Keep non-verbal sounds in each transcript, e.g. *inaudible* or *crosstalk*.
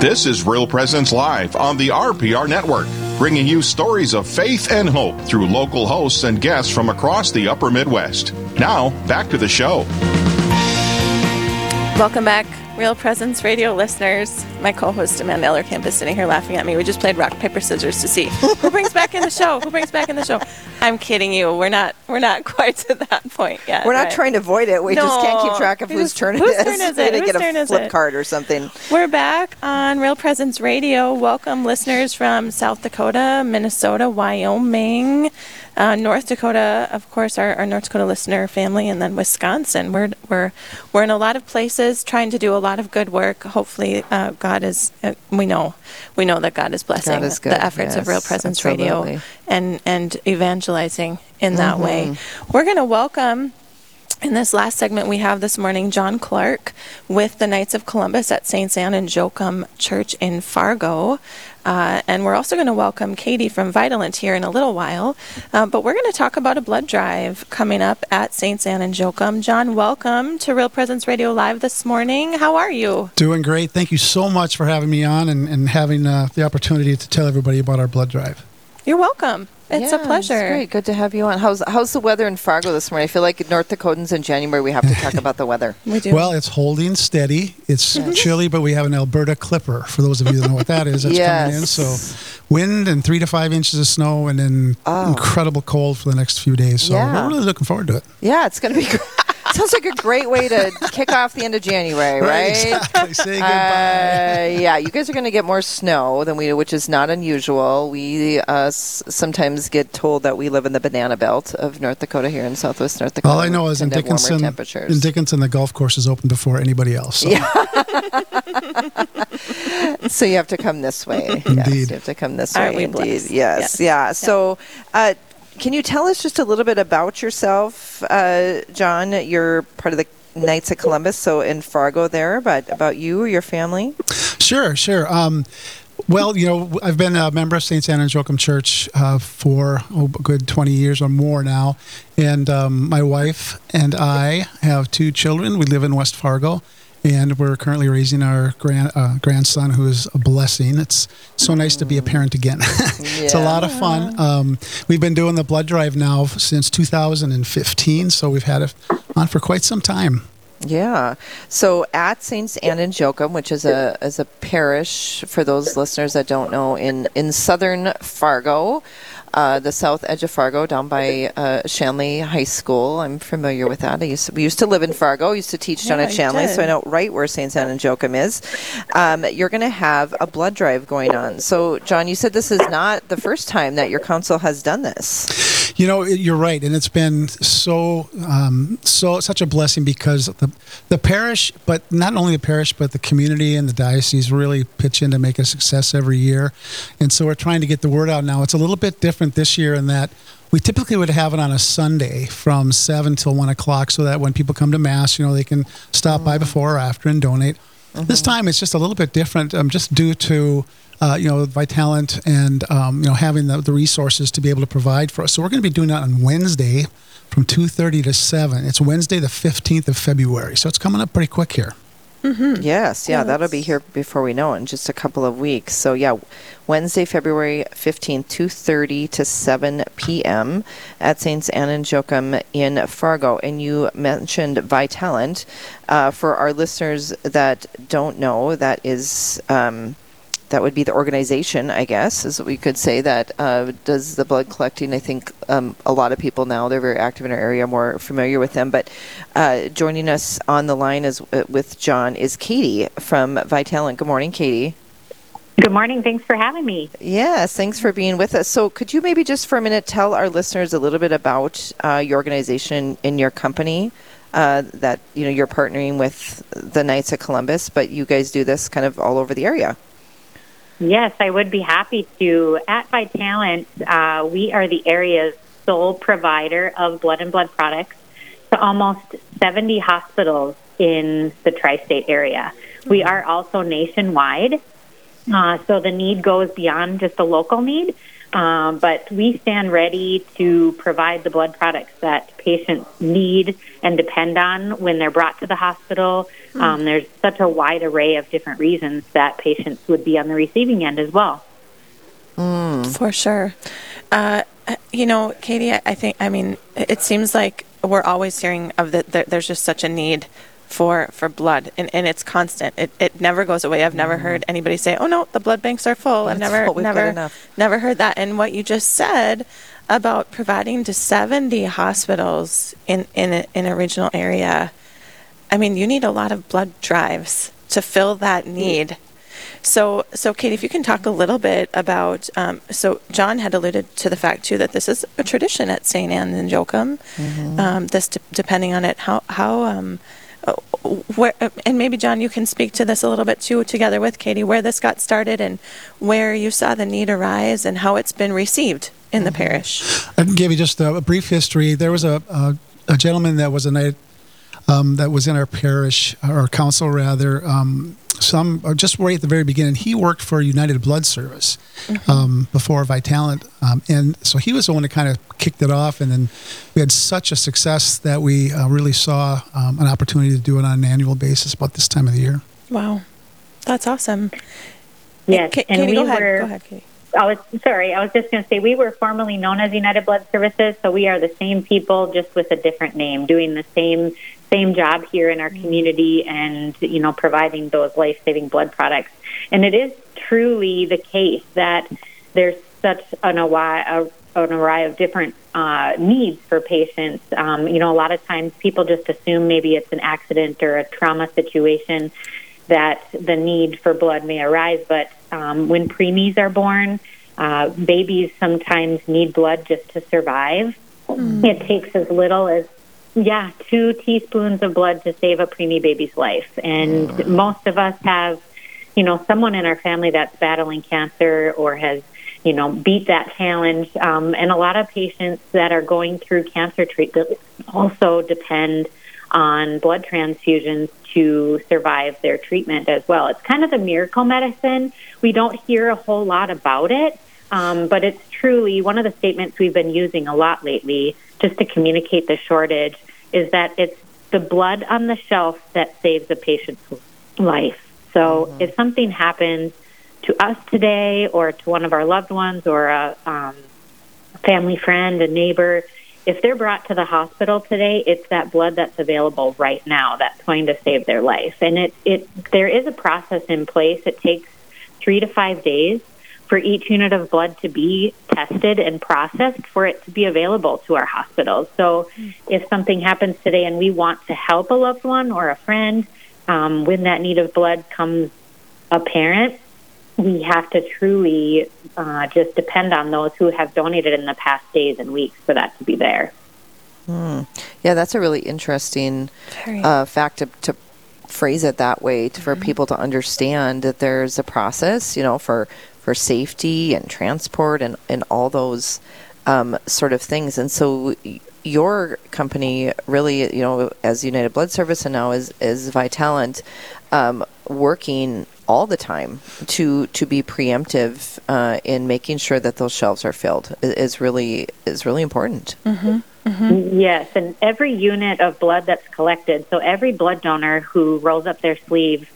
This is Real Presence Live on the RPR Network, bringing you stories of faith and hope through local hosts and guests from across the upper Midwest. Now, back to the show. Welcome back, Real Presence Radio listeners. My co-host Amanda Ellerkamp is sitting here laughing at me. We just played rock paper scissors to see who brings back in the show. Who brings back in the show? *laughs* I'm kidding you. We're not. We're not *laughs* quite to that point yet. We're not right? trying to avoid it. We No. just can't keep track of Whose- turn it whose is. turn is *laughs* We're gonna Whose get a flip it? card or something. We're back on Real Presence Radio. Welcome, listeners from South Dakota, Minnesota, Wyoming, uh, North Dakota, of course, our, our North Dakota listener family, and then Wisconsin. We're we're we're in a lot of places trying to do a lot of good work. Hopefully, uh, God is. Uh, we know we know that God is blessing is good, the efforts of Real Presence absolutely. Radio and and evangelizing in that way. Mm-hmm. We're going to welcome. In this last segment we have this morning, John Clark with the Knights of Columbus at St. Anne and Joachim Church in Fargo. Uh, and we're also going to welcome Katie from Vitalant here in a little while. Uh, but we're going to talk about a blood drive coming up at St. Anne and Joachim. John, welcome to Real Presence Radio Live this morning. How are you? Doing great. Thank you so much for having me on and, and having uh, the opportunity to tell everybody about our blood drive. You're welcome. It's Yeah, a pleasure. great. Good to have you on. How's how's the weather in Fargo this morning? I feel like North Dakotans in January we have to talk about the weather. *laughs* We do. Well, it's holding steady. It's chilly, but we have an Alberta clipper. For those of you that know what that is, that's coming in. So, wind and three to five inches of snow, and then oh. incredible cold for the next few days. So, Oh. Yeah. we're really looking forward to it. Yeah, it's going to be. *laughs* Great. Sounds like a great way to kick off the end of January, *laughs* right? Exactly. Say goodbye. Uh, yeah, you guys are going to get more snow than we do, which is not unusual. We uh, s- sometimes get told that we live in the banana belt of North Dakota here in southwest North Dakota. All I know is in Tend to have warmer Dickinson, in Dickinson, the golf course is open before anybody else. So. *laughs* so you have to come this way. *laughs* Yes, Indeed. you have to come this Aren't way. we Indeed. blessed? Yes. Yes. Yeah. So, uh, can you tell us just a little bit about yourself, uh, John? You're part of the Knights of Columbus, so in Fargo there, but about you or your family? Sure, sure. Um, well, you know, I've been a member of St. And Joachim Church uh, for oh, a good 20 years or more now. And um, my wife and I have two children. We live in West Fargo, and we're currently raising our grand, uh, grandson, who is a blessing. It's so nice to be a parent again. *laughs* it's a lot of fun. Um, we've been doing the blood drive now since 2015, so we've had it on for quite some time. Yeah. So at Saints Anne and Joachim, which is a is a parish for those listeners that don't know, in in southern Fargo, uh, the south edge of Fargo, down by uh, Shanley High School. I'm familiar with that. I used to, we used to live in Fargo. I Used to teach down Yeah, at Shanley, so I know right where St. Anne and Joachim is. Um, you're going to have a blood drive going on. So, John, you said this is not the first time that your council has done this. You know, you're right, and it's been so um, so such a blessing because the the parish, but not only the parish, but the community and the diocese really pitch in to make a success every year, and so we're trying to get the word out now. It's a little bit different this year in that. We typically would have it on a Sunday from seven till one o'clock, so that when people come to mass, you know, they can stop by before or after and donate. This time it's just a little bit different, um, just due to uh, you know Vitalant and um, you know having the, the resources to be able to provide for us. So we're going to be doing that on Wednesday from two thirty to seven. It's Wednesday the fifteenth of February, so it's coming up pretty quick here. Yes, yeah, Yeah, that'll be here before we know it in just a couple of weeks. So yeah, Wednesday, February fifteenth, two thirty to seven p.m. at Saints Anne and Joachim in Fargo. And you mentioned Vitalant. Uh, for our listeners that don't know, that is. Um, that would be the organization, I guess, is what we could say that uh, does the blood collecting. I think um, a lot of people now they're very active in our area, more familiar with them. But uh, joining us on the line is uh, with John is Katie from Vitalant. Good morning, Katie. Good morning. Thanks for having me. Yes, thanks for being with us. So, could you maybe just for a minute tell our listeners a little bit about uh, your organization and your company? Uh, that you know you're partnering with the Knights of Columbus, but you guys do this kind of all over the area. Yes, I would be happy to. At Vitalant, uh, we are the area's sole provider of blood and blood products to almost 70 hospitals in the tri state area. We are also nationwide, uh, so the need goes beyond just the local need. Um, but we stand ready to provide the blood products that patients need and depend on when they're brought to the hospital. Mm. Um, there's such a wide array of different reasons that patients would be on the receiving end as well. Mm. For sure. Uh, you know, Katie, I think, I mean, it seems like we're always hearing of that. There's just such a need for for blood and, and it's constant it, it never goes away i've never mm. heard anybody say oh no the blood banks are full i've never never never heard that and what you just said about providing to 70 hospitals in in a, in a regional area i mean you need a lot of blood drives to fill that need so, so Kate, if you can talk a little bit about, um, so John had alluded to the fact too that this is a tradition at St. Anne and Joachim. Mm-hmm. Um, this, de- depending on it, how how um, where, and maybe John, you can speak to this a little bit too, together with Katie, where this got started and where you saw the need arise and how it's been received in the mm-hmm. parish. I can give you just a, brief history. There was a, a, a gentleman that was a knight um, that was in our parish, or council rather, um, some or just right at the very beginning, he worked for United Blood Service mm-hmm. um, before Vitalant, um, and so he was the one that kind of kicked it off. And then we had such a success that we uh, really saw um, an opportunity to do it on an annual basis about this time of the year. Wow, that's awesome. Yes, K- and Katie, we go ahead. were. Go ahead, Katie. I was sorry. I was just going to say we were formerly known as United Blood Services, so we are the same people, just with a different name, doing the same same job here in our community and, you know, providing those life saving blood products. And it is truly the case that there's such an array, an array of different uh, needs for patients. Um, you know, a lot of times people just assume maybe it's an accident or a trauma situation that the need for blood may arise. But um, when preemies are born, uh, babies sometimes need blood just to survive. Mm. It takes as little as yeah, two teaspoons of blood to save a preemie baby's life. And most of us have, you know, someone in our family that's battling cancer or has, you know, beat that challenge. Um, and a lot of patients that are going through cancer treatment also depend on blood transfusions to survive their treatment as well. It's kind of the miracle medicine. We don't hear a whole lot about it, um, but it's truly one of the statements we've been using a lot lately just to communicate the shortage is that it's the blood on the shelf that saves a patient's life. So mm-hmm. if something happens to us today or to one of our loved ones or a um, family friend, a neighbor, if they're brought to the hospital today, it's that blood that's available right now that's going to save their life. And it, it there is a process in place. It takes three to five days for each unit of blood to be tested and processed for it to be available to our hospitals. So if something happens today and we want to help a loved one or a friend, um, when that need of blood comes apparent, we have to truly uh, just depend on those who have donated in the past days and weeks for that to be there. Mm. Yeah, that's a really interesting uh, fact to, to, phrase it that way to, for mm-hmm. people to understand that there's a process, you know, for for safety and transport and, and all those um, sort of things. And so your company really, you know, as United Blood Service and now as, as Vitalant, um, working all the time to to be preemptive uh, in making sure that those shelves are filled is really is really important. Mm-hmm. Mm-hmm. Yes, and every unit of blood that's collected, so every blood donor who rolls up their sleeves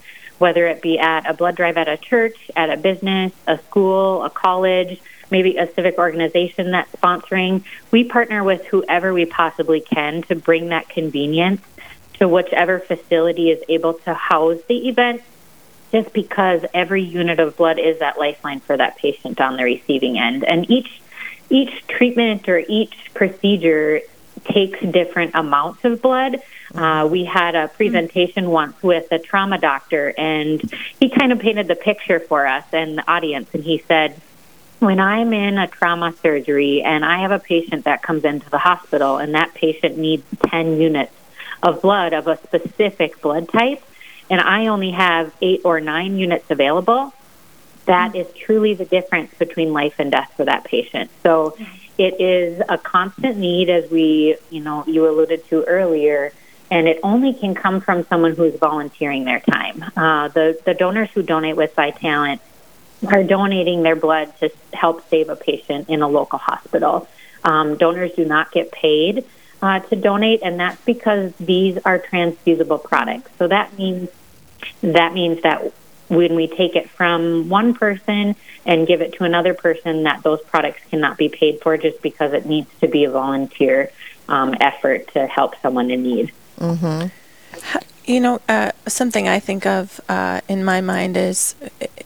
whether it be at a blood drive at a church, at a business, a school, a college, maybe a civic organization that's sponsoring. We partner with whoever we possibly can to bring that convenience to whichever facility is able to house the event just because every unit of blood is that lifeline for that patient on the receiving end and each each treatment or each procedure takes different amounts of blood uh, we had a presentation once with a trauma doctor, and he kind of painted the picture for us and the audience. And he said, when I'm in a trauma surgery and I have a patient that comes into the hospital and that patient needs 10 units of blood of a specific blood type, and I only have eight or nine units available, that is truly the difference between life and death for that patient. So it is a constant need, as we, you know, you alluded to earlier and it only can come from someone who's volunteering their time. Uh, the the donors who donate with Vitalant are donating their blood to help save a patient in a local hospital. Um, donors do not get paid uh, to donate, and that's because these are transfusible products. So that means that means that when we take it from one person and give it to another person, that those products cannot be paid for just because it needs to be a volunteer um, effort to help someone in need. Mm-hmm. You know, uh, something I think of uh, in my mind is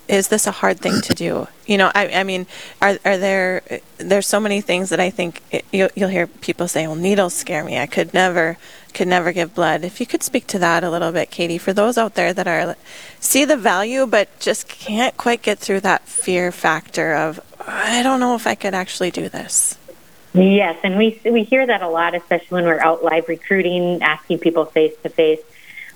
is this a hard thing to do? You know, I, I mean, are are there there's so many things that I think it, you'll, you'll hear people say, "Well, needles scare me. I could never could never give blood." If you could speak to that a little bit, Katie, for those out there that are see the value but just can't quite get through that fear factor of, I don't know if I could actually do this. Yes, and we we hear that a lot, especially when we're out live recruiting, asking people face to face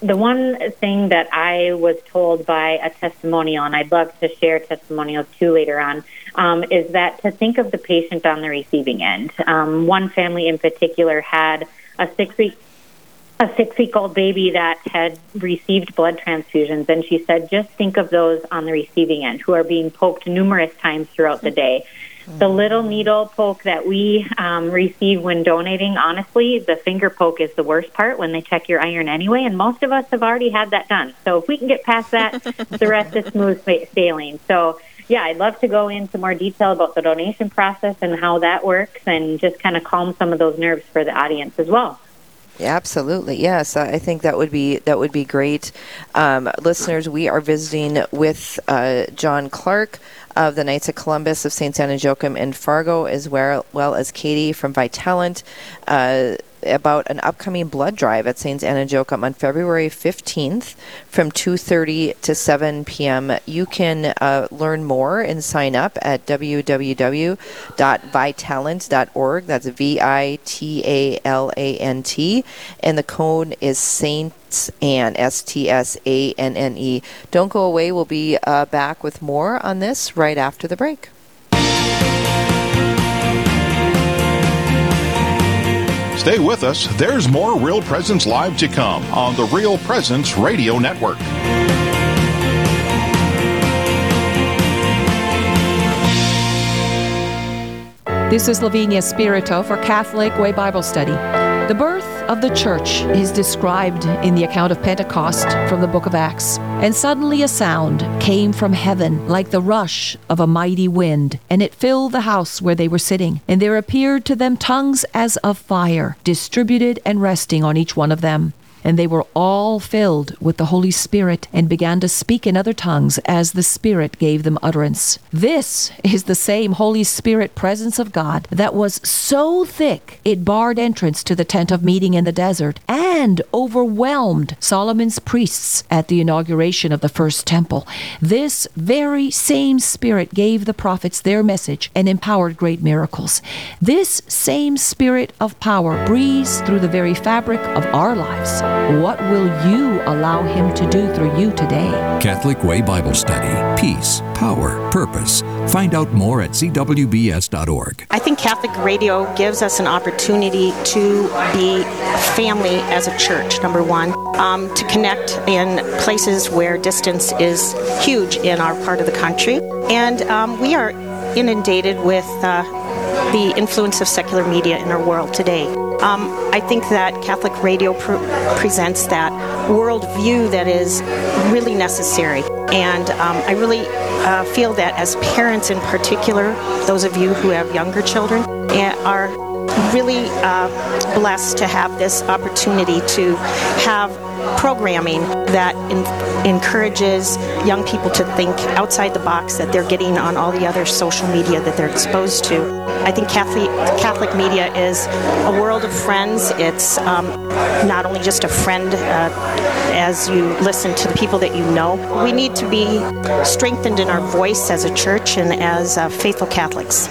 the one thing that I was told by a testimonial, and I'd love to share testimonials too later on, um, is that to think of the patient on the receiving end. Um, one family in particular had a six week a six week old baby that had received blood transfusions, and she said, just think of those on the receiving end who are being poked numerous times throughout the day. The little needle poke that we um, receive when donating, honestly, the finger poke is the worst part when they check your iron anyway, and most of us have already had that done. So if we can get past that, *laughs* the rest is smooth sailing. So yeah, I'd love to go into more detail about the donation process and how that works and just kind of calm some of those nerves for the audience as well. Absolutely, yes. I think that would be that would be great. Um, listeners, we are visiting with uh, John Clark of the Knights of Columbus of St. Anna Joachim in Fargo, as well, well as Katie from Vitalant. Uh, about an upcoming blood drive at St. Anna Joachim on February 15th from 2.30 to 7 p.m. You can uh, learn more and sign up at www.vitalant.org. That's V-I-T-A-L-A-N-T. And the code is Saints Anne, S-T-S-A-N-N-E. Don't go away. We'll be uh, back with more on this right after the break. Stay with us. There's more Real Presence Live to come on the Real Presence Radio Network. This is Lavinia Spirito for Catholic Way Bible Study. The birth of the church is described in the account of Pentecost from the book of Acts. And suddenly a sound came from heaven like the rush of a mighty wind, and it filled the house where they were sitting. And there appeared to them tongues as of fire, distributed and resting on each one of them and they were all filled with the Holy Spirit and began to speak in other tongues as the Spirit gave them utterance. This is the same Holy Spirit presence of God that was so thick it barred entrance to the tent of meeting in the desert and overwhelmed Solomon's priests at the inauguration of the first temple. This very same Spirit gave the prophets their message and empowered great miracles. This same Spirit of power breathes through the very fabric of our lives. What will you allow Him to do through you today? Catholic Way Bible Study. Peace, power, purpose. Find out more at cwbs.org. I think Catholic radio gives us an opportunity to be family as a church, number one, um, to connect in places where distance is huge in our part of the country. And um, we are inundated with uh, the influence of secular media in our world today. Um, I think that Catholic radio pr- presents that worldview that is really necessary. And um, I really uh, feel that as parents in particular, those of you who have younger children, eh, are really uh, blessed to have this opportunity to have programming that in- encourages young people to think outside the box that they're getting on all the other social media that they're exposed to. I think Catholic, Catholic media is a world of friends. It's um, not only just a friend uh, as you listen to the people that you know. We need to be strengthened in our voice as a church and as uh, faithful Catholics.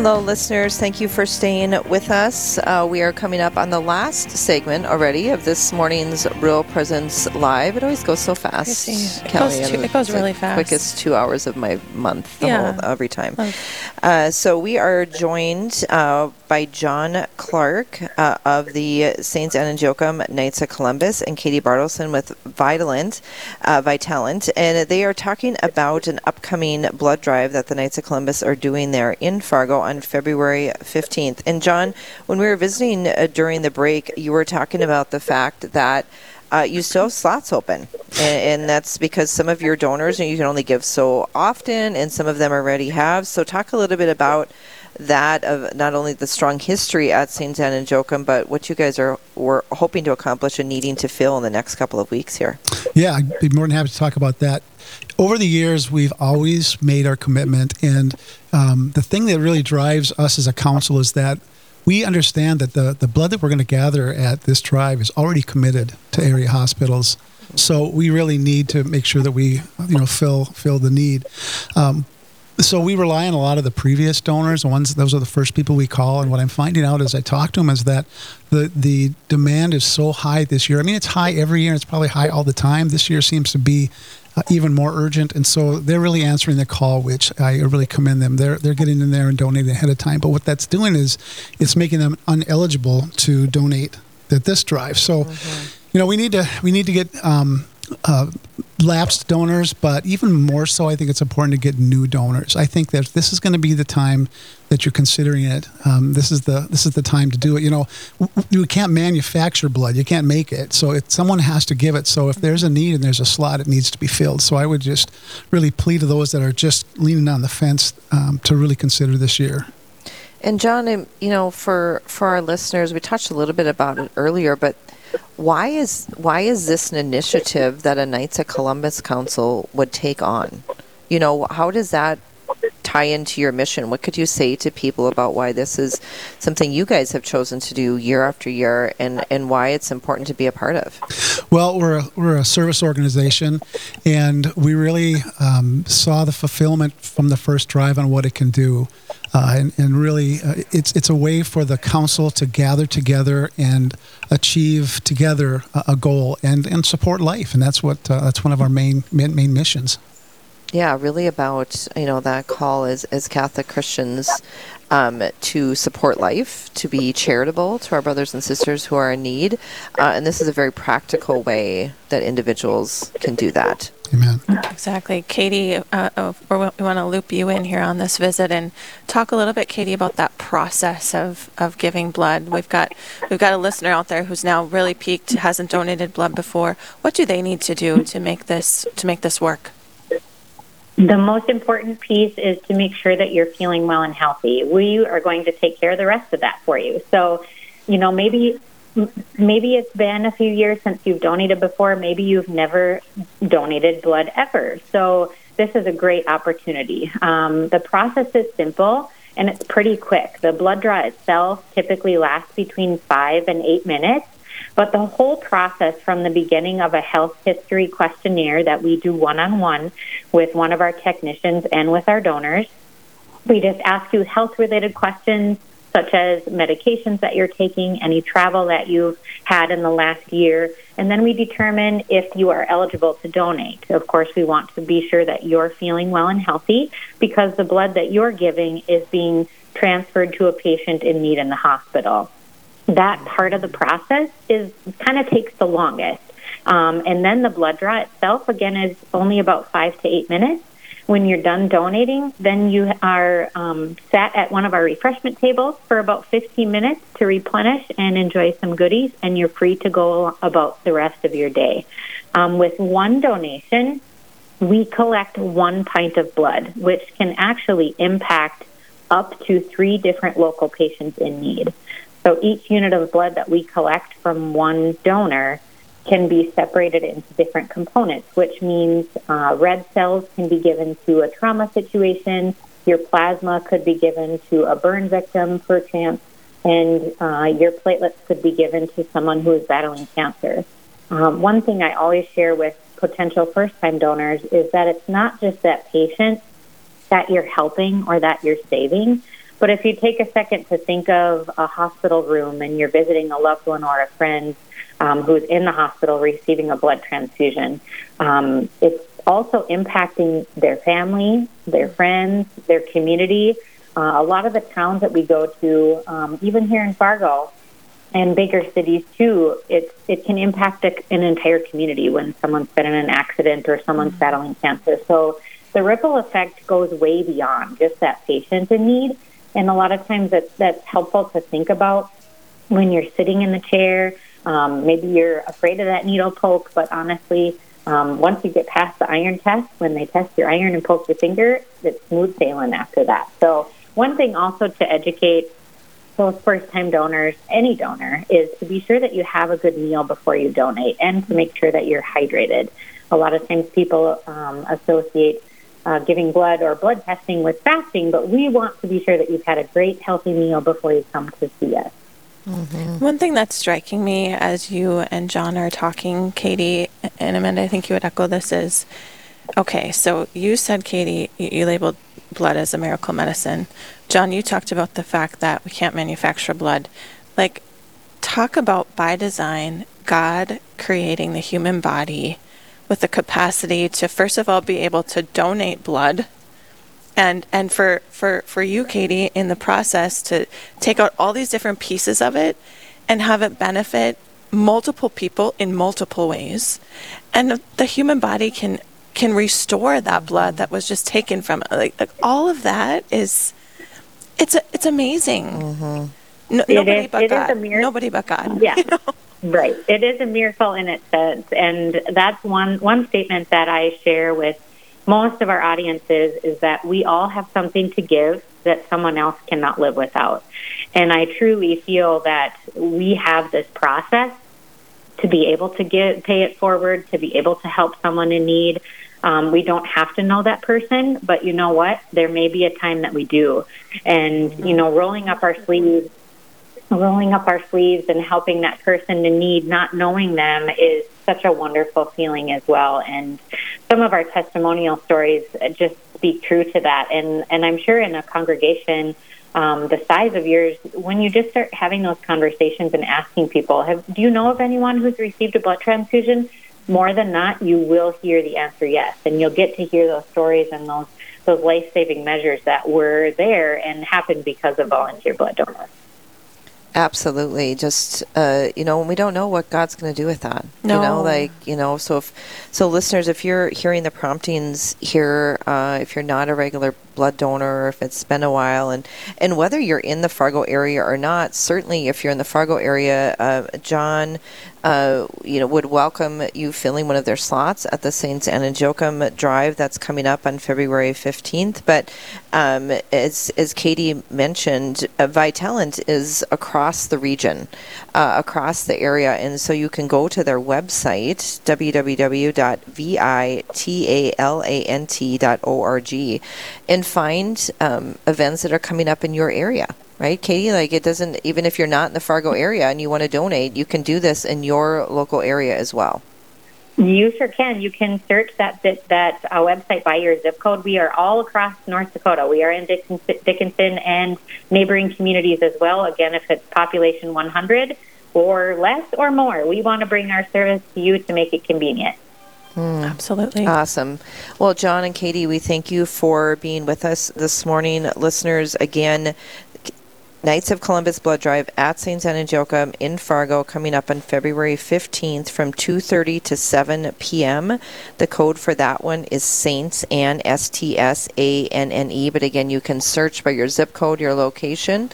Hello, listeners. Thank you for staying with us. Uh, we are coming up on the last segment already of this morning's Real Presence Live. It always goes so fast. It goes, it goes really fast. Quickest two hours of my month, the Yeah. whole, every time. Uh, so we are joined uh, by John Clark uh, of the Saints Joachim Knights of Columbus and Katie Bartleson with Vitalant, uh, Vitalent, and they are talking about an upcoming blood drive that the Knights of Columbus are doing there in Fargo on February 15th. And John, when we were visiting uh, during the break, you were talking about the fact that uh, you still have slots open, and, and that's because some of your donors you can only give so often, and some of them already have. So, talk a little bit about that of not only the strong history at St. Anne and Joachim, but what you guys are were hoping to accomplish and needing to fill in the next couple of weeks here. Yeah, I'd be more than happy to talk about that. Over the years, we've always made our commitment, and um, the thing that really drives us as a council is that we understand that the, the blood that we're going to gather at this drive is already committed to area hospitals. So we really need to make sure that we, you know, fill fill the need. Um, so we rely on a lot of the previous donors. The ones those are the first people we call. And what I'm finding out as I talk to them is that the the demand is so high this year. I mean, it's high every year. and It's probably high all the time. This year seems to be uh, even more urgent, and so they're really answering the call, which I really commend them. They're they're getting in there and donating ahead of time. But what that's doing is it's making them uneligible to donate at this drive. So, you know, we need to we need to get. Um, uh, lapsed donors, but even more so, I think it's important to get new donors. I think that this is going to be the time that you're considering it. Um, this is the this is the time to do it. You know, you can't manufacture blood; you can't make it. So if someone has to give it. So if there's a need and there's a slot, it needs to be filled. So I would just really plead to those that are just leaning on the fence um, to really consider this year. And John, um, you know, for for our listeners, we touched a little bit about it earlier, but why is why is this an initiative that a Knights of Columbus Council would take on? You know, how does that tie into your mission? What could you say to people about why this is something you guys have chosen to do year after year, and and why it's important to be a part of? Well, we're a, we're a service organization, and we really um, saw the fulfillment from the first drive on what it can do, uh, and, and really, uh, it's it's a way for the council to gather together and achieve together a, goal and, and support life, and that's what uh, that's one of our main main, main missions. Yeah, really about you know that call as as Catholic Christians um, to support life, to be charitable to our brothers and sisters who are in need, uh, and this is a very practical way that individuals can do that. Amen. Exactly. Katie, uh, uh, we want to loop you in here on this visit and talk a little bit, Katie, about that process of, of giving blood. We've got we've got a listener out there who's now really peaked, hasn't donated blood before. What do they need to do to make this to make this work? The most important piece is to make sure that you're feeling well and healthy. We are going to take care of the rest of that for you. So, you know, maybe maybe it's been a few years since you've donated before. Maybe you've never donated blood ever. So this is a great opportunity. Um, the process is simple and it's pretty quick. The blood draw itself typically lasts between five and eight minutes. But the whole process from the beginning of a health history questionnaire that we do one on one with one of our technicians and with our donors, we just ask you health related questions such as medications that you're taking, any travel that you've had in the last year, and then we determine if you are eligible to donate. Of course, we want to be sure that you're feeling well and healthy because the blood that you're giving is being transferred to a patient in need in the hospital that part of the process is kind of takes the longest. Um, and then the blood draw itself, again, is only about five to eight minutes. When you're done donating, then you are um, sat at one of our refreshment tables for about 15 minutes to replenish and enjoy some goodies, and you're free to go about the rest of your day. Um, with one donation, we collect one pint of blood, which can actually impact up to three different local patients in need. So each unit of blood that we collect from one donor can be separated into different components, which means uh, red cells can be given to a trauma situation, your plasma could be given to a burn victim, perchance, and uh, your platelets could be given to someone who is battling cancer. Um, one thing I always share with potential first time donors is that it's not just that patient that you're helping or that you're saving, But if you take a second to think of a hospital room and you're visiting a loved one or a friend um, who's in the hospital receiving a blood transfusion, um, it's also impacting their family, their friends, their community. Uh, a lot of the towns that we go to, um, even here in Fargo, and bigger cities too, it it can impact a, an entire community when someone's been in an accident or someone's mm-hmm. battling cancer. So the ripple effect goes way beyond just that patient in need, and a lot of times that's that's helpful to think about when you're sitting in the chair. Um, maybe you're afraid of that needle poke, but honestly, um, once you get past the iron test, when they test your iron and poke your finger, it's smooth sailing after that. So one thing also to educate those first time donors, any donor, is to be sure that you have a good meal before you donate and to make sure that you're hydrated. A lot of times people um, associate uh, giving blood or blood testing with fasting, but we want to be sure that you've had a great, healthy meal before you come to see us. Mm-hmm. One thing that's striking me as you and John are talking, Katie and Amanda, I think you would echo this is okay, so you said, Katie, you, you labeled blood as a miracle medicine. John, you talked about the fact that we can't manufacture blood. Like, talk about by design, God creating the human body with the capacity to, first of all, be able to donate blood. And, and for, for, for you, Katie, in the process to take out all these different pieces of it and have it benefit multiple people in multiple ways. And the human body can can restore that blood that was just taken from it. Like, like all of that is it's a, it's amazing. Mm-hmm. No, nobody is, but God. Nobody but God. Yeah. *laughs* You know? Right. It is a miracle in its sense, and that's one one statement that I share with most of our audiences is that we all have something to give that someone else cannot live without. And I truly feel that we have this process to be able to get pay it forward, to be able to help someone in need. Um, we don't have to know that person, but you know what? There may be a time that we do. And, you know, rolling up our sleeves, rolling up our sleeves and helping that person in need, not knowing them, is such a wonderful feeling as well. And some of our testimonial stories just speak true to that. And, and I'm sure in a congregation, um, the size of yours, when you just start having those conversations and asking people, have, do you know of anyone who's received a blood transfusion? more than not, you will hear the answer yes, and you'll get to hear those stories and those those life saving measures that were there and happened because of volunteer blood donors. Absolutely. Just uh, you know, we don't know what God's going to do with that. No. You know, like you know, so if so, listeners, if you're hearing the promptings here, uh, if you're not a regular blood donor, or if it's been a while, and and whether you're in the Fargo area or not, certainly if you're in the Fargo area, uh, John uh, you know, would welcome you filling one of their slots at the Saints Joachim Drive. That's coming up on February 15th. But um, as, as Katie mentioned, uh, Vitalant is across the region, uh, across the area. And so you can go to their website, www.vitalant.org, and find um, events that are coming up in your area right, Katie? Like it doesn't even if you're not in the Fargo area and you want to donate, you can do this in your local area as well. You sure can. You can search that that uh, website by your zip code. We are all across North Dakota. We are in Dickinson, Dickinson and neighboring communities as well. Again, if it's population 100 or less or more, we want to bring our service to you to make it convenient. Mm, Absolutely. Awesome. Well, John and Katie, we thank you for being with us this morning. Listeners, again, Knights of Columbus Blood Drive at St. Joachim in Fargo coming up on February 15th from 2.30 to 7 p.m. The code for that one is Saints Anne S-T-S-A-N-N-E. But again, you can search by your zip code, your location,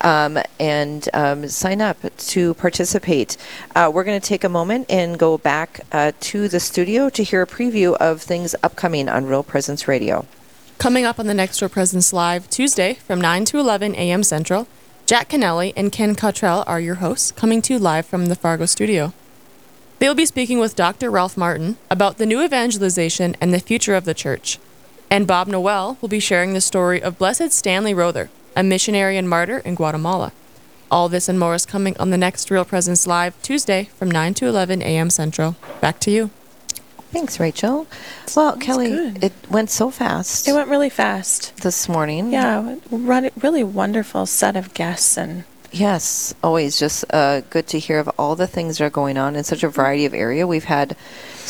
um, and um, sign up to participate. Uh, we're going to take a moment and go back uh, to the studio to hear a preview of things upcoming on Real Presence Radio. Coming up on the next Real Presence Live Tuesday from 9 to 11 a.m. Central, Jack Kennelly and Ken Cottrell are your hosts, coming to you live from the Fargo studio. They will be speaking with Dr. Ralph Martin about the new evangelization and the future of the church. And Bob Noel will be sharing the story of Blessed Stanley Rother, a missionary and martyr in Guatemala. All this and more is coming on the next Real Presence Live Tuesday from 9 to 11 a.m. Central. Back to you. Thanks, Rachel. Well, Kelly, good. it went so fast It went really fast. this morning. Yeah, really wonderful set of guests and Yes, always just uh, good to hear of all the things that are going on in such a variety of area. We've had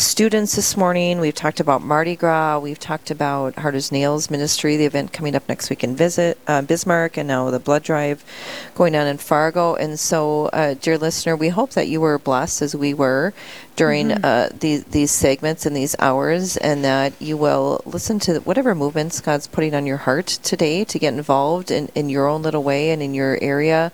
students this morning. We've talked about Mardi Gras. We've talked about Hard as Nails Ministry, the event coming up next week in Visit uh, Bismarck, and now the blood drive going on in Fargo. And so, uh, dear listener, we hope that you were blessed as we were during uh, these these segments and these hours, and that you will listen to whatever movements God's putting on your heart today to get involved in, in your own little way and in your area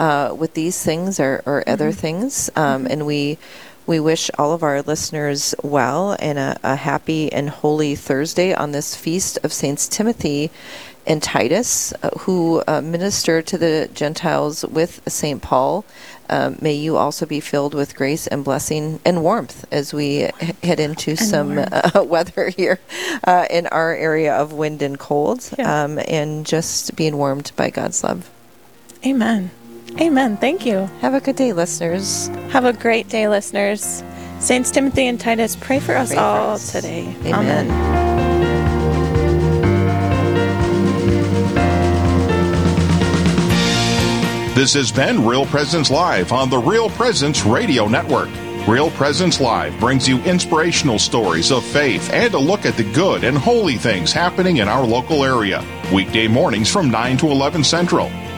uh, with these things or, or other things. Um, And we we wish all of our listeners well and a, a happy and holy Thursday on this feast of Saints Timothy and Titus, uh, who uh, ministered to the Gentiles with St. Paul. Um, may you also be filled with grace and blessing and warmth as we head into some *laughs* uh, weather here uh, in our area of wind and cold, Yeah. um, and just being warmed by God's love. amen. Amen. Thank you. Have a good day, listeners. Have a great day, listeners. Saints Timothy and Titus, pray for us Pray for all us. today. Amen. This has been Real Presence Live on the Real Presence Radio Network. Real Presence Live brings you inspirational stories of faith and a look at the good and holy things happening in our local area. Weekday mornings from 9 to 11 Central.